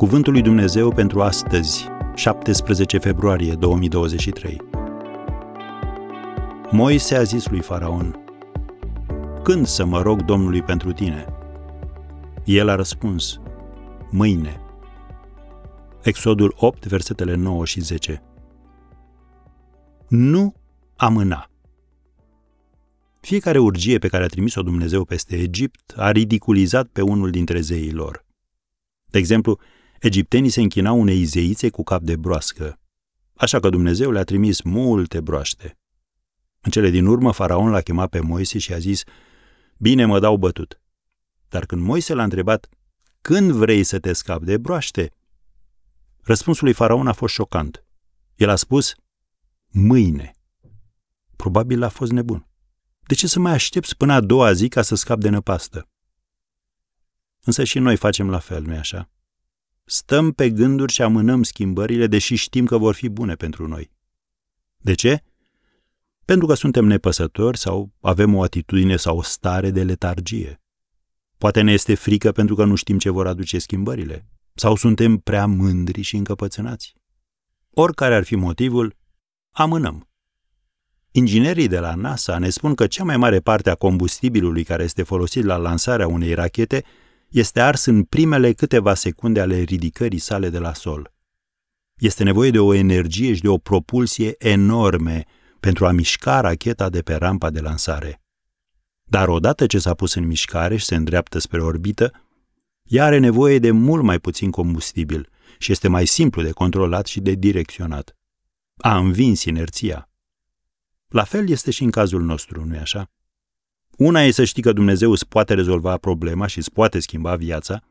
Cuvântul lui Dumnezeu pentru astăzi, 17 februarie 2023. Moise a zis lui Faraon, Când să mă rog Domnului pentru tine? El a răspuns, Mâine. Exodul 8, versetele 9 și 10. Nu amâna. Fiecare urgie pe care a trimis-o Dumnezeu peste Egipt a ridiculizat pe unul dintre zeii lor. De exemplu, egiptenii se închinau unei zeițe cu cap de broască, așa că Dumnezeu le-a trimis multe broaște. În cele din urmă, faraon l-a chemat pe Moise și a zis, Bine mă dau bătut. Dar când Moise l-a întrebat, Când vrei să te scapi de broaște? Răspunsul lui faraon a fost șocant. El a spus, Mâine. Probabil a fost nebun. De ce să mai aștepți până a doua zi ca să scap de năpastă? Însă și noi facem la fel, nu-i așa? Stăm pe gânduri și amânăm schimbările, deși știm că vor fi bune pentru noi. De ce? Pentru că suntem nepăsători sau avem o atitudine sau o stare de letargie. Poate ne este frică pentru că nu știm ce vor aduce schimbările. Sau suntem prea mândri și încăpățânați. Oricare ar fi motivul, amânăm. Inginerii de la NASA ne spun că cea mai mare parte a combustibilului care este folosit la lansarea unei rachete este ars în primele câteva secunde ale ridicării sale de la sol. Este nevoie de o energie și de o propulsie enorme pentru a mișca racheta de pe rampa de lansare. Dar odată ce s-a pus în mișcare și se îndreaptă spre orbită, ea are nevoie de mult mai puțin combustibil și este mai simplu de controlat și de direcționat. A învins inerția. La fel este și în cazul nostru, nu-i așa? Una e să știi că Dumnezeu îți poate rezolva problema și îți poate schimba viața,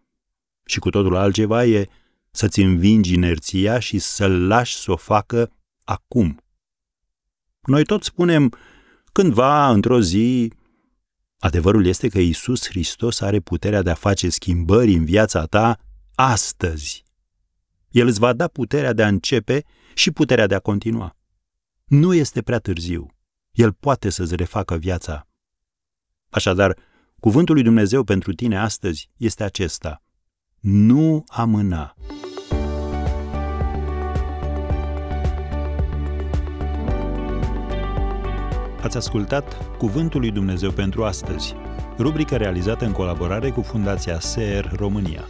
și cu totul altceva e să-ți învingi inerția și să-L lași să o facă acum. Noi tot spunem cândva, într-o zi. Adevărul este că Isus Hristos are puterea de a face schimbări în viața ta astăzi. El îți va da puterea de a începe și puterea de a continua. Nu este prea târziu. El poate să-ți refacă viața. Așadar, cuvântul lui Dumnezeu pentru tine astăzi este acesta. Nu amâna. Ați ascultat Cuvântul lui Dumnezeu pentru astăzi, rubrica realizată în colaborare cu Fundația SER România.